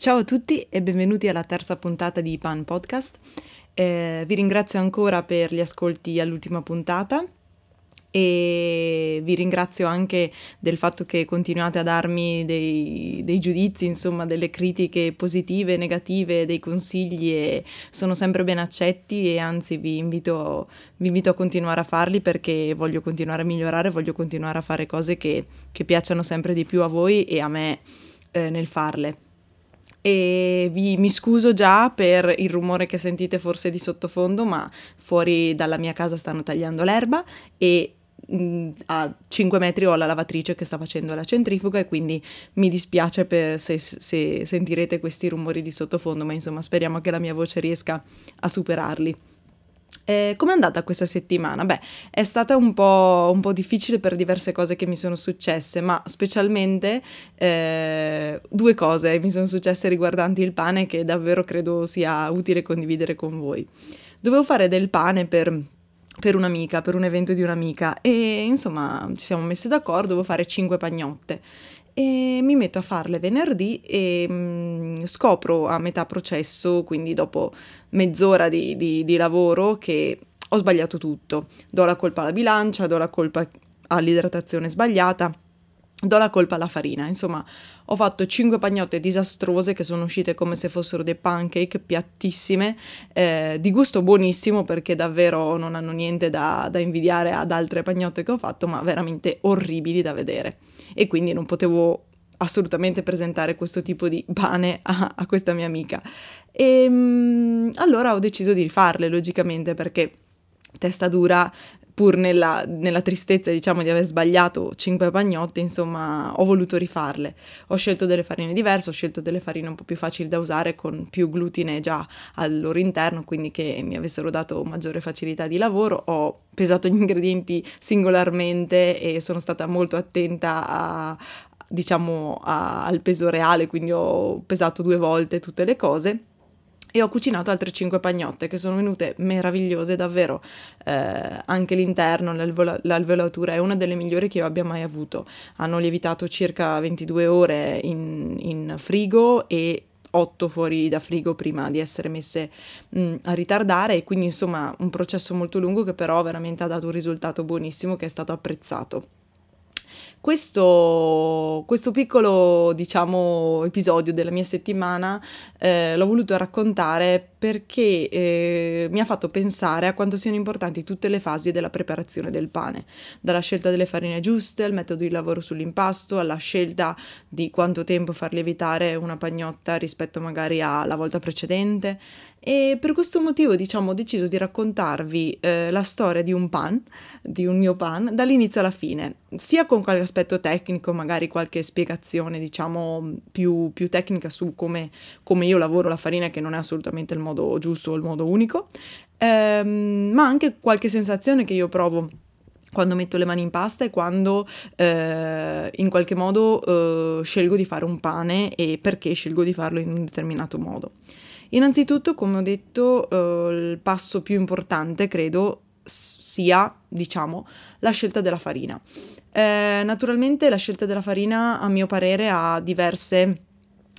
Ciao a tutti e benvenuti alla terza puntata di Pan Podcast. Eh, vi ringrazio ancora per gli ascolti all'ultima puntata e vi ringrazio anche del fatto che continuate a darmi dei, dei giudizi, insomma delle critiche positive, negative, dei consigli e sono sempre ben accetti e anzi vi invito, vi invito a continuare a farli perché voglio continuare a migliorare, voglio continuare a fare cose che, che piacciono sempre di più a voi e a me eh, nel farle e vi, mi scuso già per il rumore che sentite forse di sottofondo, ma fuori dalla mia casa stanno tagliando l'erba e mh, a 5 metri ho la lavatrice che sta facendo la centrifuga e quindi mi dispiace se, se sentirete questi rumori di sottofondo, ma insomma speriamo che la mia voce riesca a superarli. Eh, Com'è andata questa settimana? Beh, è stata un po', un po', difficile per diverse cose che mi sono successe, ma specialmente eh, due cose mi sono successe riguardanti il pane che davvero credo sia utile condividere con voi. Dovevo fare del pane per per un'amica, per un evento di un'amica e insomma ci siamo messi d'accordo, devo fare 5 pagnotte e mi metto a farle venerdì e mh, mm, scopro a metà processo, quindi dopo mezz'ora di, di, di lavoro, che ho sbagliato tutto. Do la colpa alla bilancia, do la colpa all'idratazione sbagliata, do la colpa alla farina. Insomma, ho fatto 5 pagnotte disastrose che sono uscite come se fossero dei pancake piattissime, eh, di gusto buonissimo perché davvero non hanno niente da, da invidiare ad altre pagnotte che ho fatto, ma veramente orribili da vedere e quindi non potevo assolutamente presentare questo tipo di pane a, a questa mia amica. E um, allora ho deciso di rifarle, logicamente, perché testa dura, pur nella, nella, tristezza, diciamo, di aver sbagliato 5 pagnotte, insomma, ho voluto rifarle. Ho scelto delle farine diverse, ho scelto delle farine un po' più facili da usare, con più glutine già al loro interno, quindi che mi avessero dato maggiore facilità di lavoro. Ho pesato gli ingredienti singolarmente e sono stata molto attenta a, diciamo, a, al peso reale, quindi ho pesato due volte tutte le cose e ho cucinato altre 5 pagnotte che sono venute meravigliose davvero eh, anche l'interno l'alveol- l'alveolatura è una delle migliori che io abbia mai avuto. Hanno lievitato circa 22 ore in, in frigo e 8 fuori da frigo prima di essere messe mh, a ritardare. E quindi insomma un processo molto lungo che però veramente ha dato un risultato buonissimo che è stato apprezzato questo, questo piccolo, diciamo, episodio della mia settimana eh, l'ho voluto raccontare perché eh, mi ha fatto pensare a quanto siano importanti tutte le fasi della preparazione del pane, dalla scelta delle farine giuste, al metodo di lavoro sull'impasto, alla scelta di quanto tempo far lievitare una pagnotta rispetto magari alla volta precedente. E per questo motivo, diciamo, ho deciso di raccontarvi eh, la storia di un pan, di un mio pan, dall'inizio alla fine, sia con qualche aspetto tecnico, magari qualche spiegazione, diciamo, più, più tecnica su come, come io lavoro la farina, che non è assolutamente il modo giusto o il modo unico, ehm, ma anche qualche sensazione che io provo quando metto le mani in pasta e quando eh, in qualche modo eh, scelgo di fare un pane e perché scelgo di farlo in un determinato modo. Innanzitutto, come ho detto, eh, il passo più importante credo sia, diciamo, la scelta della farina. Eh, naturalmente la scelta della farina, a mio parere, ha diverse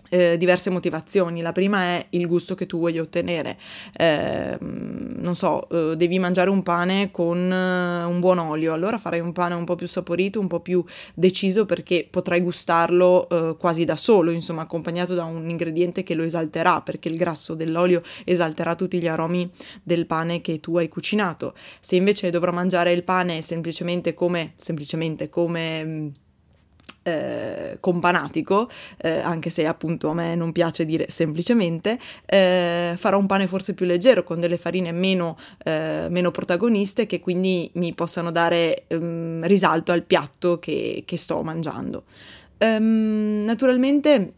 eh, diverse motivazioni. La prima è il gusto che tu vuoi ottenere. Eh, non so, eh, devi mangiare un pane con eh, un buon olio, allora farai un pane un po' più saporito, un po' più deciso perché potrai gustarlo eh, quasi da solo, insomma, accompagnato da un ingrediente che lo esalterà, perché il grasso dell'olio esalterà tutti gli aromi del pane che tu hai cucinato. Se invece dovrò mangiare il pane semplicemente come semplicemente come eh, companatico, eh, anche se appunto a me non piace dire semplicemente, eh, farò un pane forse più leggero con delle farine meno, eh, meno protagoniste che quindi mi possano dare um, risalto al piatto che, che sto mangiando. Um, naturalmente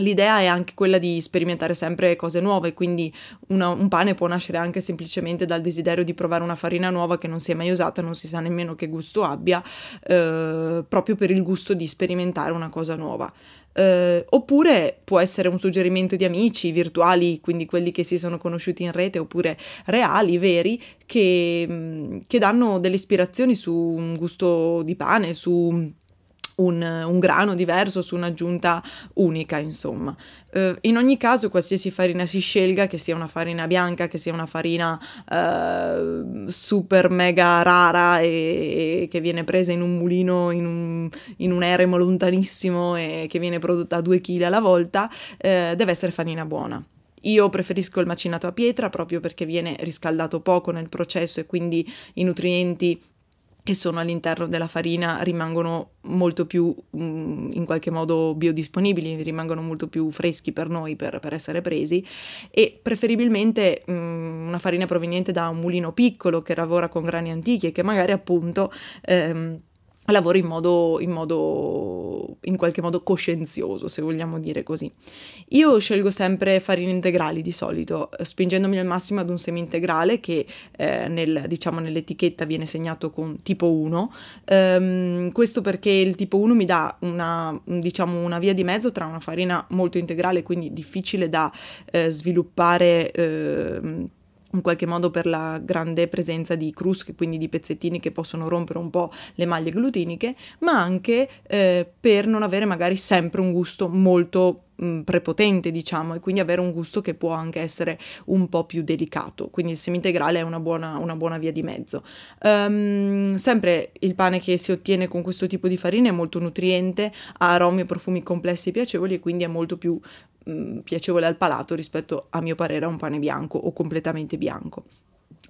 L'idea è anche quella di sperimentare sempre cose nuove, quindi una, un pane può nascere anche semplicemente dal desiderio di provare una farina nuova che non si è mai usata, non si sa nemmeno che gusto abbia, eh, proprio per il gusto di sperimentare una cosa nuova. Eh, oppure può essere un suggerimento di amici virtuali, quindi quelli che si sono conosciuti in rete, oppure reali, veri, che, che danno delle ispirazioni su un gusto di pane, su un, un, grano diverso su un'aggiunta unica, insomma. Uh, in ogni caso, qualsiasi farina si scelga, che sia una farina bianca, che sia una farina uh, super mega rara e, e, che viene presa in un mulino, in un, in un, eremo lontanissimo e che viene prodotta a 2 kg alla volta, uh, deve essere farina buona. Io preferisco il macinato a pietra proprio perché viene riscaldato poco nel processo e quindi i nutrienti che sono all'interno della farina rimangono molto più mm, in qualche modo biodisponibili, rimangono molto più freschi per noi per, per essere presi. E preferibilmente mh, mm, una farina proveniente da un mulino piccolo che lavora con grani antichi e che magari appunto ehm, lavoro in modo, in modo, in qualche modo coscienzioso, se vogliamo dire così. Io scelgo sempre farine integrali di solito, spingendomi al massimo ad un semi integrale che eh, nel, diciamo, nell'etichetta viene segnato con tipo 1. Um, questo perché il tipo 1 mi dà una, diciamo, una via di mezzo tra una farina molto integrale, quindi difficile da eh, sviluppare. Eh, in qualche modo per la grande presenza di crusche, quindi di pezzettini che possono rompere un po' le maglie glutiniche, ma anche eh, per non avere magari sempre un gusto molto mh, prepotente, diciamo, e quindi avere un gusto che può anche essere un po' più delicato. Quindi il semi-integrale è una buona, una buona via di mezzo. Um, sempre il pane che si ottiene con questo tipo di farina è molto nutriente, ha aromi e profumi complessi e piacevoli e quindi è molto più mh, piacevole al palato rispetto a mio parere a un pane bianco o completamente bianco.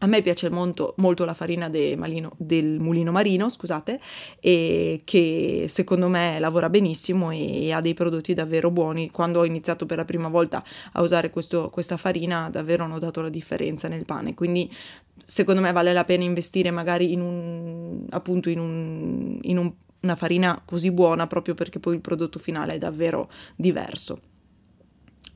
A me piace molto, molto la farina de malino, del mulino marino, scusate, e che secondo me lavora benissimo e ha dei prodotti davvero buoni. Quando ho iniziato per la prima volta a usare questo, questa farina, davvero ho notato la differenza nel pane. Quindi secondo me vale la pena investire magari in un, appunto in, un, in un, una farina così buona proprio perché poi il prodotto finale è davvero diverso.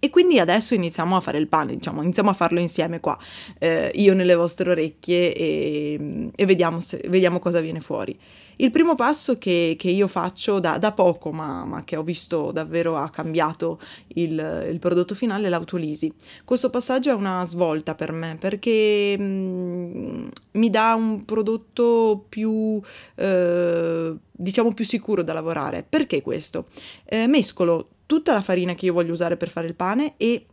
E quindi adesso iniziamo a fare il pane, diciamo, iniziamo a farlo insieme qua, eh, io nelle vostre orecchie e, e vediamo, se, vediamo, cosa viene fuori. Il primo passo che, che io faccio da, da poco, ma, ma, che ho visto davvero ha cambiato il, il, prodotto finale, è l'autolisi. Questo passaggio è una svolta per me perché mh, mm, mi dà un prodotto più, eh, diciamo, più sicuro da lavorare. Perché questo? Eh, mescolo tutta la farina che io voglio usare per fare il pane e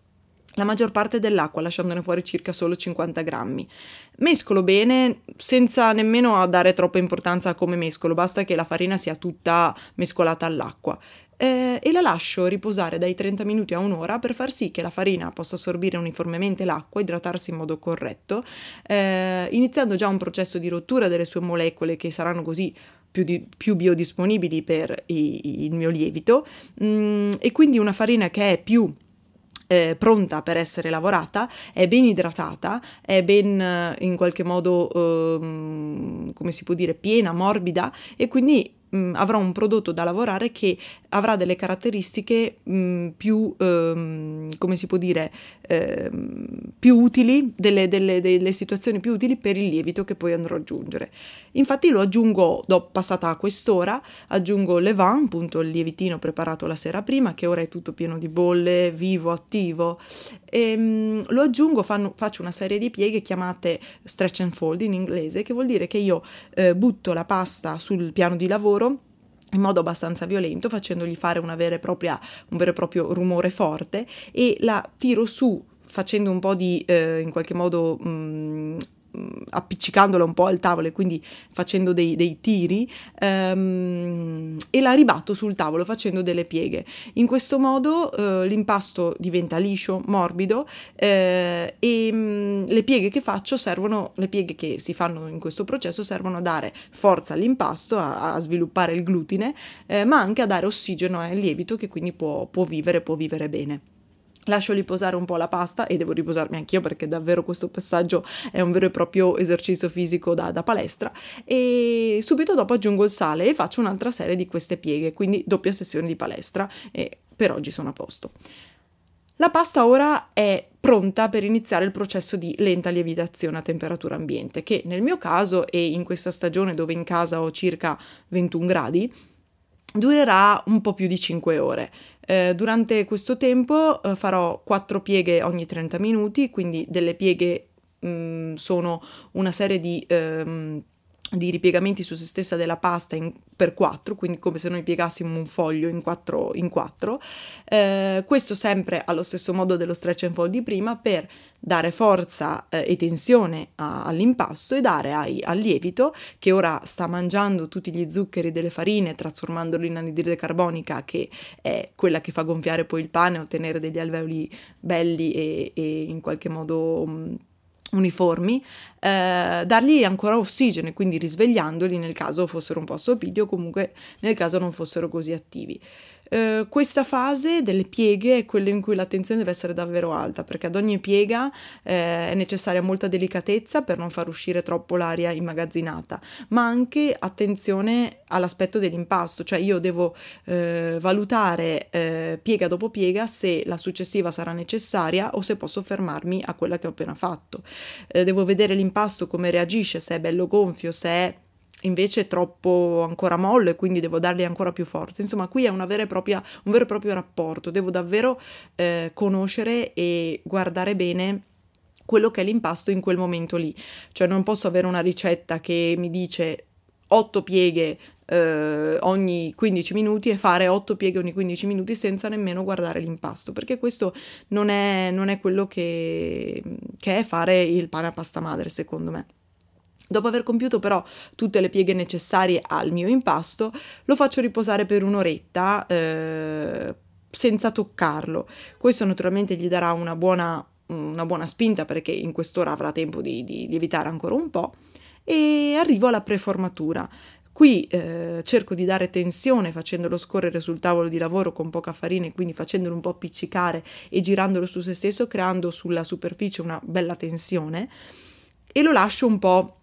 la maggior parte dell'acqua, lasciandone fuori circa solo 50 grammi. Mescolo bene senza nemmeno dare troppa importanza a come mescolo, basta che la farina sia tutta mescolata all'acqua. Eh, e la lascio riposare dai 30 minuti a un'ora per far sì che la farina possa assorbire uniformemente l'acqua, idratarsi in modo corretto, eh, iniziando già un processo di rottura delle sue molecole che saranno così più, di, più biodisponibili per i, il mio lievito. Mm, e quindi una farina che è più eh, pronta per essere lavorata, è ben idratata, è ben eh, in qualche modo, eh, come si può dire, piena, morbida e quindi mh, mm, avrò un prodotto da lavorare che avrà delle caratteristiche mh, mm, più, ehm, come si può dire, ehm, più utili, delle, delle, delle, situazioni più utili per il lievito che poi andrò ad aggiungere. Infatti lo aggiungo, dopo passata quest'ora, aggiungo le van, appunto il lievitino preparato la sera prima, che ora è tutto pieno di bolle, vivo, attivo, e, mh, lo aggiungo, fanno, faccio una serie di pieghe chiamate stretch and fold in inglese, che vuol dire che io eh, butto la pasta sul piano di lavoro in modo abbastanza violento, facendogli fare propria, un vero e proprio rumore forte e la tiro su facendo un po' di, eh, in qualche modo, mh, appiccicandola un po' al tavolo e quindi facendo dei, dei tiri um, e la ribatto sul tavolo facendo delle pieghe. In questo modo uh, l'impasto diventa liscio, morbido uh, e um, le pieghe che faccio servono, le pieghe che si fanno in questo processo servono a dare forza all'impasto, a, a sviluppare il glutine, uh, ma anche a dare ossigeno al lievito che quindi può, può vivere, può vivere bene. Lascio riposare un po' la pasta e devo riposarmi anch'io perché davvero questo passaggio è un vero e proprio esercizio fisico da, da, palestra e subito dopo aggiungo il sale e faccio un'altra serie di queste pieghe, quindi doppia sessione di palestra e per oggi sono a posto. La pasta ora è pronta per iniziare il processo di lenta lievitazione a temperatura ambiente, che nel mio caso e in questa stagione dove in casa ho circa 21 gradi, durerà un po' più di 5 ore. Eh, durante questo tempo eh, farò 4 pieghe ogni 30 minuti, quindi delle pieghe mh, mm, sono una serie di... Ehm, di ripiegamenti su se stessa della pasta in, per quattro, quindi come se noi piegassimo un foglio in quattro, in quattro. Eh, questo sempre allo stesso modo dello stretch and fold di prima per dare forza eh, e tensione a, all'impasto e dare ai, al lievito che ora sta mangiando tutti gli zuccheri delle farine trasformandolo in anidride carbonica che è quella che fa gonfiare poi il pane ottenere degli alveoli belli e, e in qualche modo mh, uniformi, eh, dargli ancora ossigeno e quindi risvegliandoli nel caso fossero un po' assopiti o comunque nel caso non fossero così attivi. Eh, questa fase delle pieghe è quella in cui l'attenzione deve essere davvero alta, perché ad ogni piega eh, è necessaria molta delicatezza per non far uscire troppo l'aria immagazzinata, ma anche attenzione all'aspetto dell'impasto, cioè io devo eh, valutare eh, piega dopo piega se la successiva sarà necessaria o se posso fermarmi a quella che ho appena fatto. Eh, devo vedere l'impasto come reagisce, se è bello gonfio, se è invece è troppo ancora mollo e quindi devo dargli ancora più forza. Insomma, qui è propria, un vero e proprio rapporto, devo davvero eh, conoscere e guardare bene quello che è l'impasto in quel momento lì. Cioè non posso avere una ricetta che mi dice 8 pieghe eh, ogni 15 minuti e fare 8 pieghe ogni 15 minuti senza nemmeno guardare l'impasto, perché questo non è, non è quello che, che è fare il pane a pasta madre, secondo me. Dopo aver compiuto però tutte le pieghe necessarie al mio impasto, lo faccio riposare per un'oretta eh, senza toccarlo. Questo naturalmente gli darà una buona, una buona spinta perché in quest'ora avrà tempo di, di lievitare ancora un po' e arrivo alla preformatura. Qui eh, cerco di dare tensione facendolo scorrere sul tavolo di lavoro con poca farina e quindi facendolo un po' appiccicare e girandolo su se stesso, creando sulla superficie una bella tensione e lo lascio un po'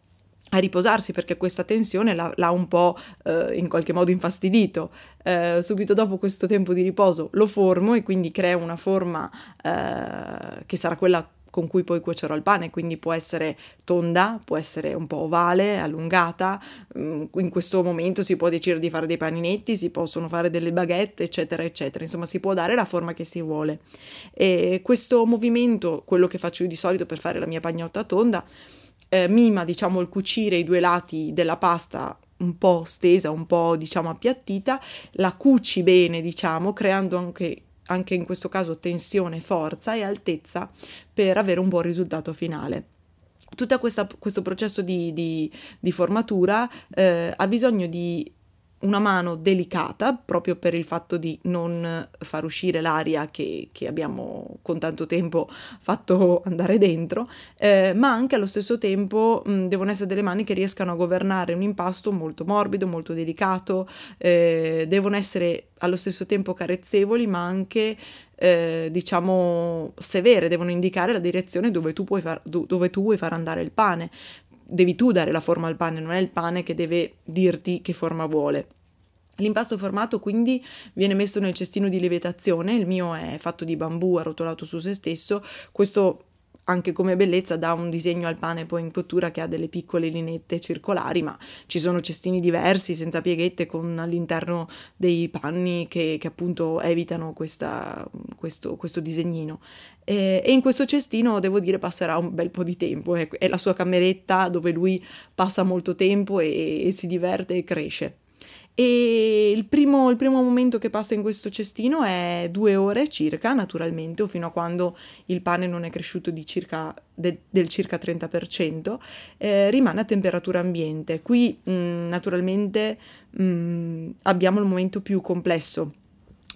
a riposarsi perché questa tensione l'ha, l'ha un po' eh, in qualche modo infastidito. Eh, subito dopo questo tempo di riposo lo formo e quindi creo una forma eh, che sarà quella con cui poi cuocerò il pane, quindi può essere tonda, può essere un po' ovale, allungata, mm, in questo momento si può decidere di fare dei paninetti, si possono fare delle baguette, eccetera, eccetera, insomma si può dare la forma che si vuole. E questo movimento, quello che faccio io di solito per fare la mia pagnotta tonda, eh, mima diciamo il cucire i due lati della pasta un po' stesa, un po' diciamo appiattita, la cuci bene diciamo creando anche anche in questo caso tensione, forza e altezza per avere un buon risultato finale. Tutto questo processo di, di, di formatura eh, ha bisogno di una mano delicata proprio per il fatto di non far uscire l'aria che, che abbiamo con tanto tempo fatto andare dentro, eh, ma anche allo stesso tempo mh, devono essere delle mani che riescano a governare un impasto molto morbido, molto delicato, eh, devono essere allo stesso tempo carezzevoli, ma anche eh, diciamo severe, devono indicare la direzione dove tu, puoi far, dove tu vuoi far andare il pane devi tu dare la forma al pane, non è il pane che deve dirti che forma vuole. L'impasto formato quindi viene messo nel cestino di lievitazione, il mio è fatto di bambù arrotolato su se stesso, questo anche come bellezza dà un disegno al pane poi in cottura che ha delle piccole linette circolari, ma ci sono cestini diversi senza pieghette con all'interno dei panni che, che appunto evitano questa, questo, questo disegnino. E, e, in questo cestino, devo dire, passerà un bel po' di tempo. È, è la sua cameretta dove lui passa molto tempo e, e si diverte e cresce. E il primo, il primo, momento che passa in questo cestino è due ore circa, naturalmente, o fino a quando il pane non è cresciuto circa, de, del circa 30%, eh, rimane a temperatura ambiente. Qui mh, naturalmente mh, abbiamo il momento più complesso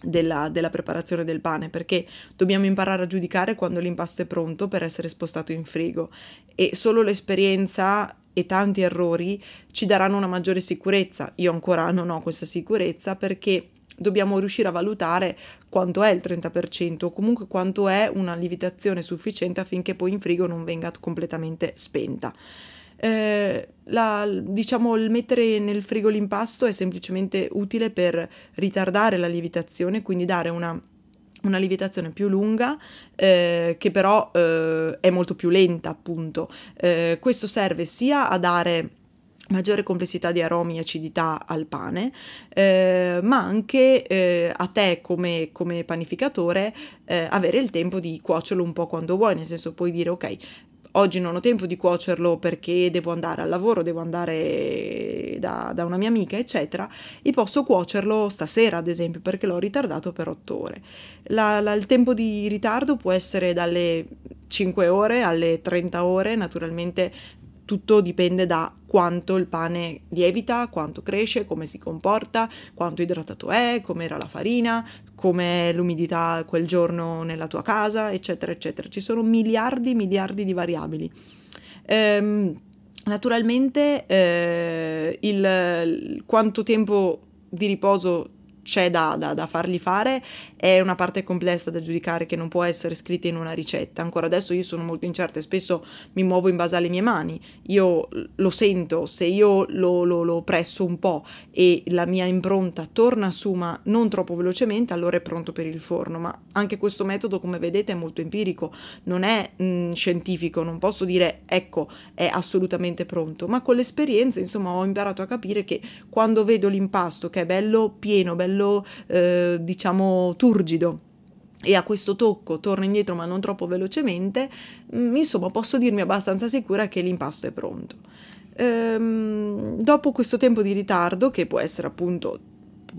della, della, preparazione del pane perché dobbiamo imparare a giudicare quando l'impasto è pronto per essere spostato in frigo e solo l'esperienza e tanti errori ci daranno una maggiore sicurezza. Io ancora non ho questa sicurezza perché dobbiamo riuscire a valutare quanto è il 30% o comunque quanto è una lievitazione sufficiente affinché poi in frigo non venga completamente spenta. Eh, la, diciamo il mettere nel frigo l'impasto è semplicemente utile per ritardare la lievitazione, quindi dare una, una lievitazione più lunga eh, che però eh, è molto più lenta appunto. Eh, questo serve sia a dare maggiore complessità di aromi e acidità al pane, eh, ma anche eh, a te come, come panificatore eh, avere il tempo di cuocerlo un po' quando vuoi, nel senso puoi dire ok, oggi non ho tempo di cuocerlo perché devo andare al lavoro, devo andare da, da una mia amica, eccetera, e posso cuocerlo stasera, ad esempio, perché l'ho ritardato per 8 ore. La, la, il tempo di ritardo può essere dalle 5 ore alle 30 ore, naturalmente tutto dipende da quanto il pane lievita, quanto cresce, come si comporta, quanto idratato è, com'era la farina, com'è l'umidità quel giorno nella tua casa, eccetera, eccetera. Ci sono miliardi, miliardi di variabili. Ehm, naturalmente eh, il, quanto tempo di riposo c'è da, da, da, fargli fare è una parte complessa da giudicare che non può essere scritta in una ricetta. Ancora adesso io sono molto incerta e spesso mi muovo in base alle mie mani. Io lo sento, se io lo, lo, lo presso un po' e la mia impronta torna su ma non troppo velocemente, allora è pronto per il forno. Ma anche questo metodo, come vedete, è molto empirico, non è mh, scientifico, non posso dire ecco, è assolutamente pronto. Ma con l'esperienza, insomma, ho imparato a capire che quando vedo l'impasto che è bello pieno, bello bello, eh, diciamo, turgido e a questo tocco torna indietro ma non troppo velocemente, mm, insomma posso dirmi abbastanza sicura che l'impasto è pronto. Ehm, dopo questo tempo di ritardo, che può essere appunto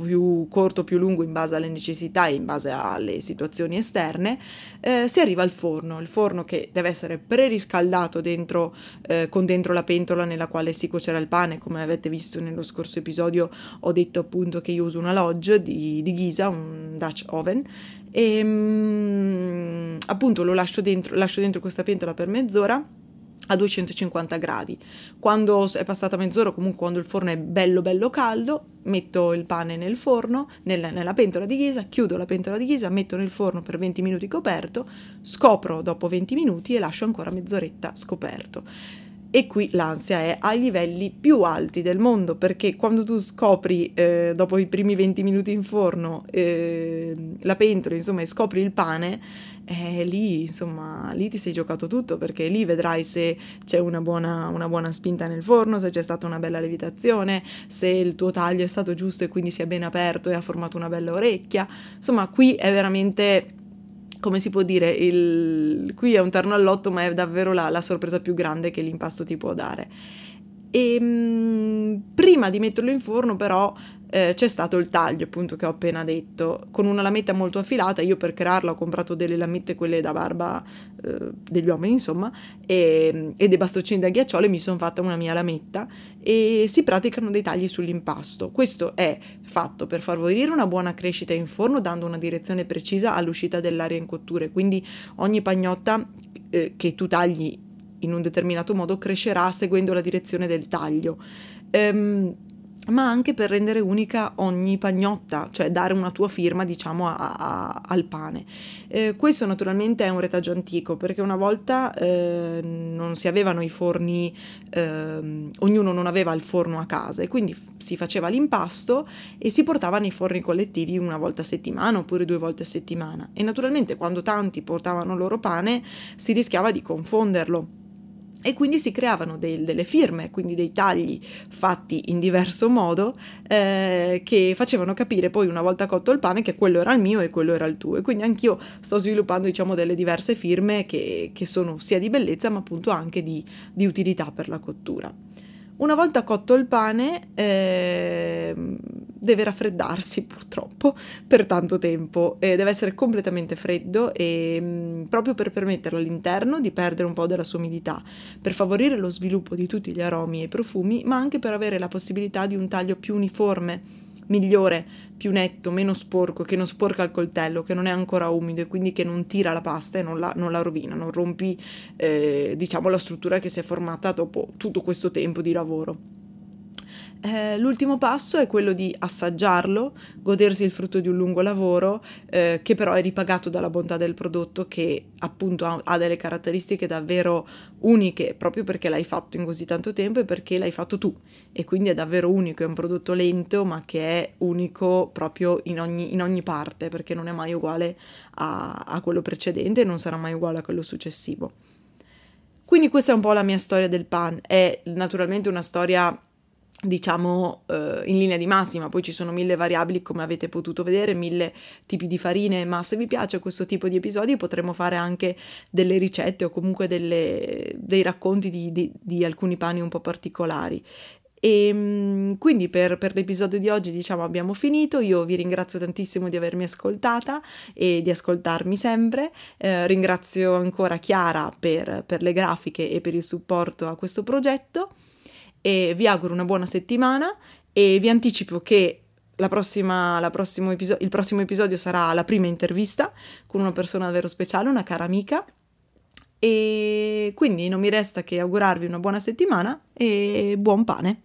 più corto o più lungo in base alle necessità e in base alle situazioni esterne, eh, si arriva al forno. Il forno che deve essere preriscaldato dentro, eh, con dentro la pentola nella quale si cuocerà il pane. Come avete visto nello scorso episodio ho detto appunto che io uso una Lodge di, di Ghisa, un Dutch oven, e mm, appunto lo lascio dentro, lascio dentro questa pentola per mezz'ora a 250 gradi. Quando è passata mezz'ora, comunque quando il forno è bello bello caldo, metto il pane nel forno, nel, nella pentola di ghisa, chiudo la pentola di ghisa, metto nel forno per 20 minuti coperto, scopro dopo 20 minuti e lascio ancora mezz'oretta scoperto. E qui l'ansia è ai livelli più alti del mondo, perché quando tu scopri eh, dopo i primi 20 minuti in forno eh, la pentola, insomma, e scopri il pane, eh, lì, insomma, lì ti sei giocato tutto, perché lì vedrai se c'è una buona, una buona spinta nel forno, se c'è stata una bella levitazione, se il tuo taglio è stato giusto e quindi si è ben aperto e ha formato una bella orecchia. Insomma, qui è veramente come si può dire, il... qui è un terno all'otto, ma è davvero la, la sorpresa più grande che l'impasto ti può dare. E ehm, mh, prima di metterlo in forno, però, eh, c'è stato il taglio, appunto, che ho appena detto, con una lametta molto affilata. Io per crearla ho comprato delle lamette, quelle da barba eh, degli uomini, insomma, e, e dei bastoncini da ghiacciolo e mi sono fatta una mia lametta e si praticano dei tagli sull'impasto. Questo è fatto per favorire una buona crescita in forno, dando una direzione precisa all'uscita dell'aria in cotture. Quindi ogni pagnotta eh, che tu tagli in un determinato modo crescerà seguendo la direzione del taglio. Ehm, ma anche per rendere unica ogni pagnotta, cioè dare una tua firma, diciamo, a, a, al pane. Eh, questo naturalmente è un retaggio antico, perché una volta eh, non si avevano i forni, eh, ognuno non aveva il forno a casa e quindi si faceva l'impasto e si portava nei forni collettivi una volta a settimana oppure due volte a settimana. E naturalmente quando tanti portavano il loro pane si rischiava di confonderlo e quindi si creavano dei, delle firme, quindi dei tagli fatti in diverso modo eh, che facevano capire poi una volta cotto il pane che quello era il mio e quello era il tuo. E quindi anch'io sto sviluppando diciamo delle diverse firme che, che sono sia di bellezza ma appunto anche di, di utilità per la cottura. Una volta cotto il pane eh, deve raffreddarsi purtroppo per tanto tempo, eh, deve essere completamente freddo e mh, mm, proprio per permettere all'interno di perdere un po' della sua umidità, per favorire lo sviluppo di tutti gli aromi e profumi, ma anche per avere la possibilità di un taglio più uniforme migliore, più netto, meno sporco, che non sporca il coltello, che non è ancora umido e quindi che non tira la pasta e non la, non la rovina, non rompi eh, diciamo la struttura che si è formata dopo tutto questo tempo di lavoro. Eh, l'ultimo passo è quello di assaggiarlo, godersi il frutto di un lungo lavoro, eh, che però è ripagato dalla bontà del prodotto, che appunto ha, ha, delle caratteristiche davvero uniche, proprio perché l'hai fatto in così tanto tempo e perché l'hai fatto tu. E quindi è davvero unico, è un prodotto lento, ma che è unico proprio in ogni, in ogni parte, perché non è mai uguale a, a quello precedente e non sarà mai uguale a quello successivo. Quindi questa è un po' la mia storia del pan, è naturalmente una storia diciamo eh, in linea di massima, poi ci sono mille variabili come avete potuto vedere, mille tipi di farine, ma se vi piace questo tipo di episodi potremo fare anche delle ricette o comunque delle, dei racconti di, di, di alcuni pani un po' particolari. E ehm, quindi per, per, l'episodio di oggi diciamo abbiamo finito, io vi ringrazio tantissimo di avermi ascoltata e di ascoltarmi sempre, eh, ringrazio ancora Chiara per, per le grafiche e per il supporto a questo progetto e vi auguro una buona settimana e vi anticipo che la prossima, la prossimo episo- il prossimo episodio sarà la prima intervista con una persona davvero speciale, una cara amica. E quindi non mi resta che augurarvi una buona settimana e buon pane.